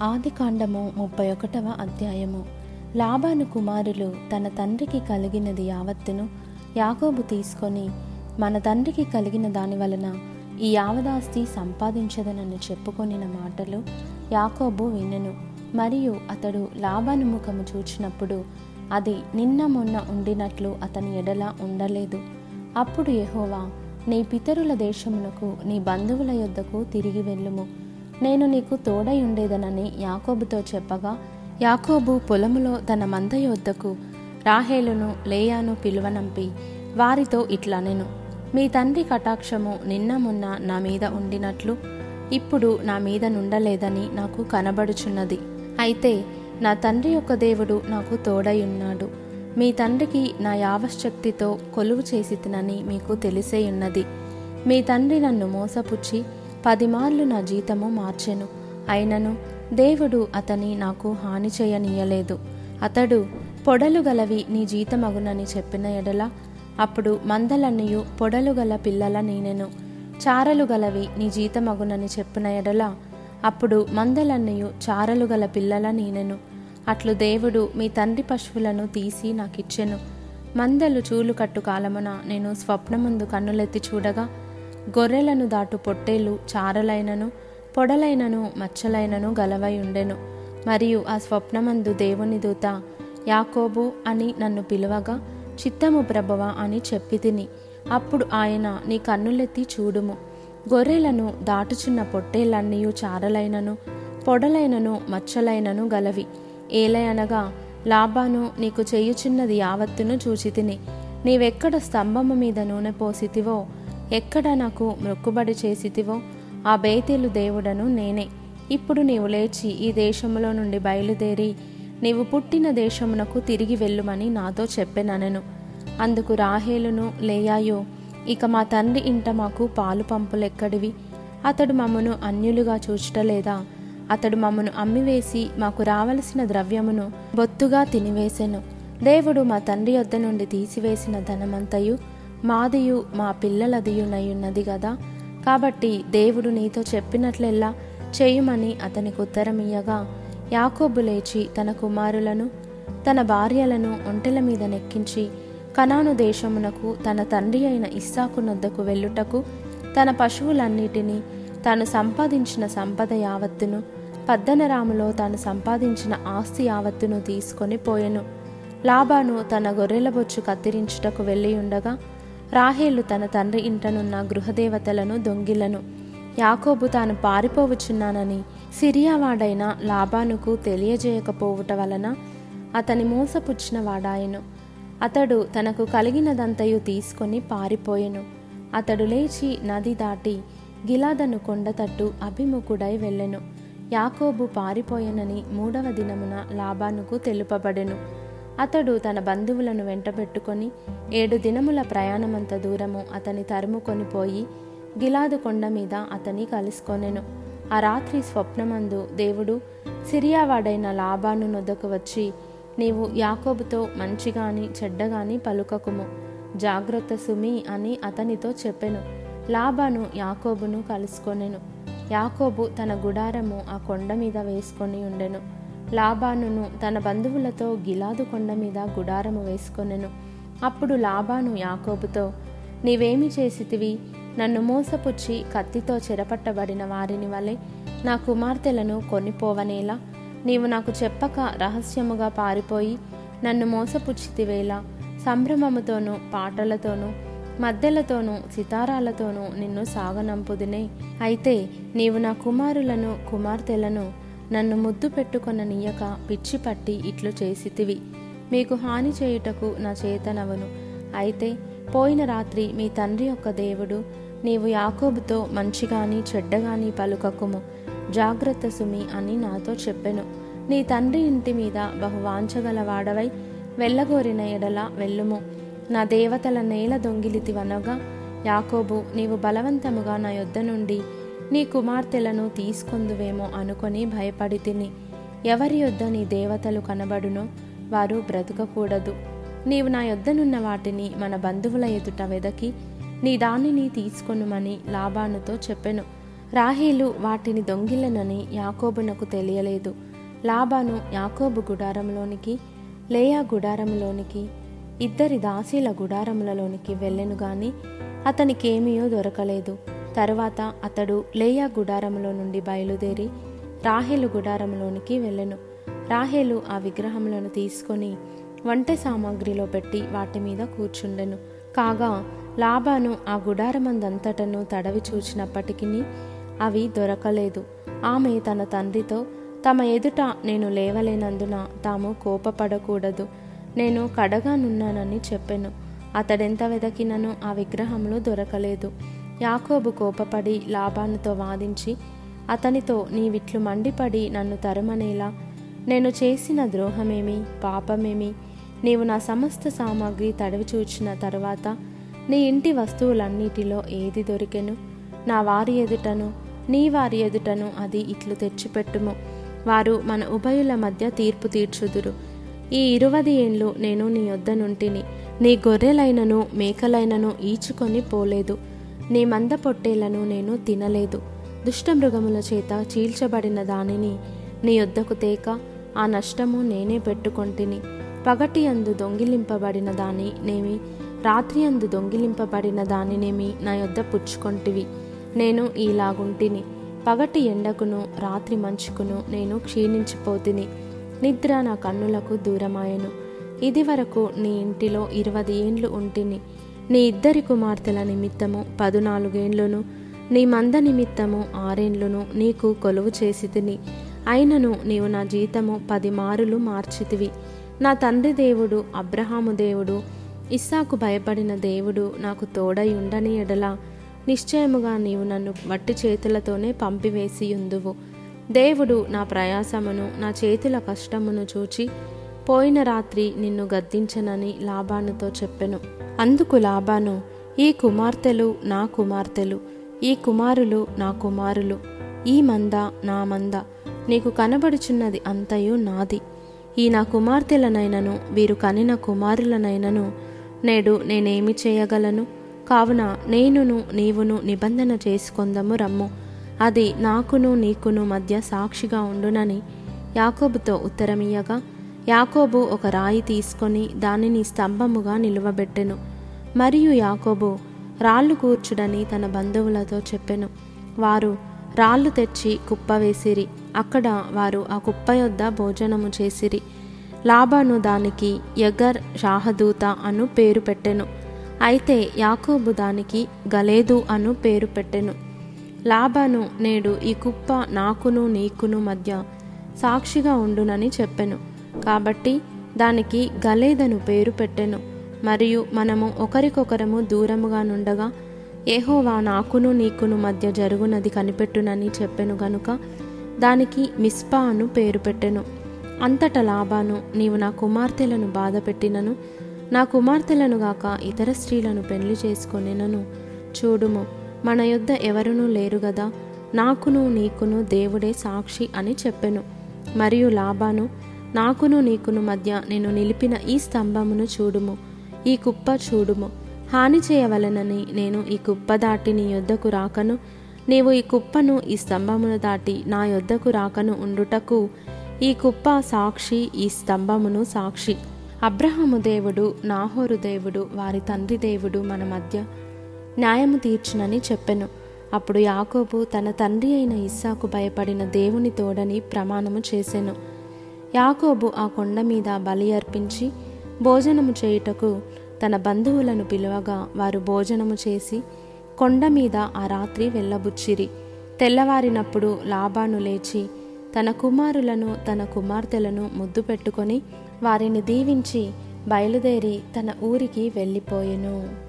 ఆది కాండము ముప్పై ఒకటవ అధ్యాయము. లాభాను కుమారులు తన తండ్రికి కలిగినది యావత్తును యాకోబు తీసుకొని మన తండ్రికి కలిగిన దాని వలన ఈ యావదాస్తి సంపాదించదనని చెప్పుకొనిన మాటలు యాకోబు వినెను. మరియు అతడు లాభాను ముఖము చూచినప్పుడు అది నిన్న మొన్న ఉండినట్లు అతని ఎడల ఉండలేదు. అప్పుడు యహోవా నీ పితరుల దేశమునకు నీ బంధువుల యొద్దకు తిరిగి వెళ్ళుము. నేను నీకు తోడై ఉండేదనని యాకోబుతో చెప్పగా యాకోబు పొలములో తన మంద యొద్దకు రాహేలును లేయాను పిలువనంపి వారితో ఇట్లా నేను మీ తండ్రి కటాక్షము నిన్న మొన్న నా మీద ఉండినట్లు ఇప్పుడు నా మీద నుండలేదని నాకు కనబడుచున్నది. అయితే నా తండ్రి యొక్క దేవుడు నాకు తోడై ఉన్నాడు. మీ తండ్రికి నా యావశక్తితో కొలువు చేసి తినని మీకు తెలిసే ఉన్నది. మీ తండ్రి నన్ను మోసపుచ్చి పదిమార్లు నా జీతము మార్చెను. అయినను దేవుడు అతని నాకు హాని చేయనీయలేదు. అతడు పొడలు గలవి నీ జీతమగునని చెప్పిన ఎడల అప్పుడు మందలన్నయు పొడలు గల పిల్లల నేనెను. చారలు గలవి నీ జీతమగునని చెప్పిన ఎడల అప్పుడు మందలన్నయు చారలు గల పిల్లల నేనెను. అట్లు దేవుడు మీ తండ్రి పశువులను తీసి నాకిచ్చెను. మందలు చూలు కట్టు కాలమున నేను స్వప్నముందు కన్నులెత్తి చూడగా గొర్రెలను దాటు పొట్టేలు చారలైనను పొడలైనను మచ్చలైనను గలవై ఉండెను. మరియు ఆ స్వప్నమందు దేవుని దూత యాకోబు అని నన్ను పిలువగా చిత్తము ప్రభవ అని చెప్పి తిని అప్పుడు ఆయన నీ కన్నులెత్తి చూడుము. గొర్రెలను దాటుచున్న పొట్టేలన్నీయు చారలైనను పొడలైనను మచ్చలైనను గలవి. ఏలయనగా లాభాను నీకు చేయుచున్నది యావత్తును చూచితిని. నీవెక్కడ స్తంభము మీద నూనె పోసితివో ఎక్కడ నాకు మొక్కుబడి చేసితివో ఆ బేతేలు దేవుడను నేనే. ఇప్పుడు నీవు లేచి ఈ దేశంలో నుండి బయలుదేరి నీవు పుట్టిన దేశమునకు తిరిగి వెళ్ళుమని నాతో చెప్పెననెను. అందుకు రాహేలును లేయాయో ఇక మా తండ్రి ఇంట మాకు పాలు పంపులెక్కడివి? అతడు మమ్మను అన్యులుగా చూచటలేదా? అతడు మమ్మను అమ్మివేసి మాకు రావలసిన ద్రవ్యమును బొత్తుగా తినివేసెను. దేవుడు మా తండ్రి యొద్ద నుండి తీసివేసిన ధనమంతయు మాదియు మా పిల్లలదియునయున్నది గదా. కాబట్టి దేవుడు నీతో చెప్పినట్లెల్లా చేయుమని అతనికి ఉత్తరమియ్యగా యాకోబు లేచి తన కుమారులను తన భార్యలను ఒంటెల మీద నెక్కించి కనాను దేశమునకు తన తండ్రి అయిన ఇస్సాకు నొద్దకు వెళ్ళుటకు తన పశువులన్నిటినీ తాను సంపాదించిన సంపద యావత్తును పద్దనరాములో తాను సంపాదించిన ఆస్తి యావత్తును తీసుకొని పోయెను. లాబాను తన గొర్రెల బొచ్చు కత్తిరించుటకు వెళ్ళి ఉండగా రాహేలు తన తండ్రి ఇంటనున్న గృహదేవతలను దొంగిలను. యాకోబు తాను పారిపోవచ్చున్నానని సిరియావాడైన లాబానుకు తెలియజేయకపోవుట వలన అతని మోసపుచ్చిన వాడాయను. అతడు తనకు కలిగినదంతయు తీసుకొని పారిపోయెను. అతడు లేచి నది దాటి గిలాదను కొండతట్టు అభిముఖుడై వెళ్ళెను. యాకోబు పారిపోయెనని మూడవ దినమున లాబానుకు తెలుపబడెను. అతడు తన బంధువులను వెంటబెట్టుకొని ఏడు దినముల ప్రయాణమంత దూరము అతని తరుముకొని పోయి గిలాదు కొండ మీద అతని కలుసుకొనెను. ఆ రాత్రి స్వప్నమందు దేవుడు సిరియావాడైన లాభాను నొద్దకు వచ్చి నీవు యాకోబుతో మంచిగాని చెడ్డగాని పలుకకుము జాగ్రత్త సుమి అని అతనితో చెప్పెను. లాభాను యాకోబును కలుసుకొనెను. యాకోబు తన గుడారము ఆ కొండ మీద వేసుకొని ఉండెను. లాబానును తన బంధువులతో గిలాదు కొండ మీద గుడారము వేసుకొనెను. అప్పుడు లాబాను యాకోబుతో నీవేమి చేసితివి? నన్ను మోసపుచ్చి కత్తితో చెరపట్టబడిన వారిని వలె నా కుమార్తెలను కొనిపోవనేలా? నీవు నాకు చెప్పక రహస్యముగా పారిపోయి నన్ను మోసపుచ్చితివేలా? సంభ్రమముతోనూ పాటలతోనూ మద్దెలతోనూ సితారాలతోనూ నిన్ను సాగనంపుదినే. అయితే నీవు నా కుమారులను కుమార్తెలను నన్ను ముద్దు పెట్టుకున్న నీయక పిచ్చి పట్టి ఇట్లు చేసితివి. మీకు హాని చేయుటకు నా చేతనవను. అయితే పోయిన రాత్రి మీ తండ్రి యొక్క దేవుడు నీవు యాకోబుతో మంచిగాని చెడ్డగాని పలుకకుము. జాగ్రత్త సుమి అని నాతో చెప్పెను. నీ తండ్రి ఇంటి మీద బహువాంచగల వాడవై వెళ్ళగోరిన ఎడల వెళ్ళుము. నా దేవతల నేల దొంగిలితివనగా యాకోబు నీవు బలవంతముగా నా యొద్ద నుండి నీ కుమార్తెలను తీసుకుందువేమో అనుకొని భయపడి తిని ఎవరి యొద్ద నీ దేవతలు కనబడునో వారు బ్రతకకూడదు. నీవు నా యొద్దనున్న వాటిని మన బంధువుల ఎదుట వెదకి నీ దానిని తీసుకొనుమని లాభానుతో చెప్పెను. రాహేలు వాటిని దొంగిలనని యాకోబునకు తెలియలేదు. లాభాను యాకోబు గుడారంలోనికి లేయా గుడారంలోనికి ఇద్దరి దాసీల గుడారములలోనికి వెళ్ళెను గాని అతనికేమీయో దొరకలేదు. తరువాత అతడు లేయా గుడారములో నుండి బయలుదేరి రాహేలు గుడారంలోనికి వెళ్ళెను. రాహేలు ఆ విగ్రహములను తీసుకొని వంట సామాగ్రిలో పెట్టి వాటి మీద కూర్చుండెను. కాగా లాభాను ఆ గుడారమందంతటను తడవి చూచినప్పటికీ అవి దొరకలేదు. ఆమె తన తండ్రితో తమ ఎదుట నేను లేవలేనందున తాము కోపపడకూడదు. నేను కడగానున్నానని చెప్పెను. అతడెంత వెదకినను ఆ విగ్రహంలో దొరకలేదు. యాకోబు కోపపడి లాభానుతో వాదించి అతనితో నీవిట్లు మండిపడి నన్ను తరుమనేలా? నేను చేసిన ద్రోహమేమి? పాపమేమి? నీవు నా సమస్త సామాగ్రి తడవి చూచిన తరువాత నీ ఇంటి వస్తువులన్నిటిలో ఏది దొరికెను? నా వారి ఎదుటను నీ వారి ఎదుటను అది ఇట్లు తెచ్చిపెట్టుము. వారు మన ఉభయుల మధ్య తీర్పు తీర్చుదురు. ఈ ఇరువది ఏండ్లు నేను నీ వద్ద నుంటిని నీ గొర్రెలైనను మేకలైనను ఈచుకొని పోలేదు. నీ మంద పొట్టేలను నేను తినలేదు. దుష్టమృగముల చేత చీల్చబడిన దానిని నీ యొద్దకు తేక ఆ నష్టము నేనే పెట్టుకొంటిని. పగటి అందు దొంగిలింపబడిన దాని నేమి రాత్రి అందు దొంగిలింపబడిన దానినేమి నా యొద్ద పుచ్చుకొంటివి. నేను ఈలాగుంటిని. పగటి ఎండకును రాత్రి మంచుకును నేను క్షీణించిపోతిని. నిద్ర నా కన్నులకు దూరమాయను. ఇది వరకు నీ ఇంటిలో ఇరవై ఏండ్లు ఉంటిని. నీ ఇద్దరి కుమార్తెల నిమిత్తము పదునాలుగేండ్లను నీ మంద నిమిత్తము ఆరేండ్లను నీకు కొలువు చేసి తిని అయినను నీవు నా జీతము పది మారులు మార్చితివి. నా తండ్రి దేవుడు అబ్రహాము దేవుడు ఇస్సాకు భయపడిన దేవుడు నాకు తోడై ఉండని ఎడల నిశ్చయముగా నీవు నన్ను వట్టి చేతులతోనే పంపివేసి ఉందువు దేవుడు నా ప్రయాసమును నా చేతుల కష్టమును చూచి పోయిన రాత్రి నిన్ను గద్దించనని లాభానుతో చెప్పెను. అందుకు లాభాను ఈ కుమార్తెలు నా కుమార్తెలు ఈ కుమారులు నా కుమారులు ఈ మంద నా మంద నీకు కనబడుచున్నది అంతయు నాది. ఈ నా కుమార్తెలనైనను వీరు కనిన కుమారులనైనను నేడు నేనేమి చేయగలను? కావున నేనును నీవును నిబంధన చేసుకొందము రమ్ము. అది నాకును నీకును మధ్య సాక్షిగా ఉండునని యాకోబుతో ఉత్తరమియ్యగా యాకోబు ఒక రాయి తీసుకొని దానిని స్తంభముగా నిలువబెట్టెను. మరియు యాకోబు రాళ్ళు కూర్చుడని తన బంధువులతో చెప్పెను. వారు రాళ్ళు తెచ్చి కుప్ప వేసిరి. అక్కడ వారు ఆ కుప్ప యొద్ద భోజనము చేసిరి. లాబాను దానికి యగర్ షాహదూత అను పేరు పెట్టెను. అయితే యాకోబు దానికి గలేదు అను పేరు పెట్టెను. లాబాను నేడు ఈ కుప్ప నాకును నీకును మధ్య సాక్షిగా ఉండునని చెప్పెను. కాబట్టి దానికి గలేదను పేరు పెట్టెను. మరియు మనము ఒకరికొకరము దూరముగా నుండగా ఏహోవా నాకును నీకును మధ్య జరుగునది కనిపెట్టునని చెప్పెను గనుక దానికి మిస్పా అను పేరు పెట్టెను. అంతట లాభాను నీవు నా కుమార్తెలను బాధపెట్టినను నా కుమార్తెలను గాక ఇతర స్త్రీలను పెళ్ళి చేసుకొనినను. చూడుము మన యొద్ద ఎవరునూ లేరు గదా నాకును నీకును దేవుడే సాక్షి అని చెప్పెను. మరియు లాభాను నాకును నీకును మధ్య నేను నిలిపిన ఈ స్తంభమును చూడుము. ఈ కుప్ప చూడుము. హాని చేయవలనని నేను ఈ కుప్ప దాటి నీ యొద్దకు రాకను. నీవు ఈ కుప్పను ఈ స్తంభమును దాటి నా యొద్దకు రాకను ఉండుటకు ఈ కుప్ప సాక్షి ఈ స్తంభమును సాక్షి. అబ్రహము దేవుడు నాహోరు దేవుడు వారి తండ్రి దేవుడు మన మధ్య న్యాయము తీర్చునని చెప్పెను. అప్పుడు యాకోబు తన తండ్రి అయిన ఇస్సాకు భయపడిన దేవుని తోడని ప్రమాణము చేసెను. యాకోబు ఆ కొండ మీద బలి అర్పించి భోజనము చేయుటకు తన బంధువులను పిలువగా వారు భోజనము చేసి కొండ మీద ఆ రాత్రి వెళ్ళబుచ్చిరి. తెల్లవారినప్పుడు లాభాను లేచి తన కుమారులను తన కుమార్తెలను ముద్దు పెట్టుకొని వారిని దీవించి బయలుదేరి తన ఊరికి వెళ్ళిపోయెను.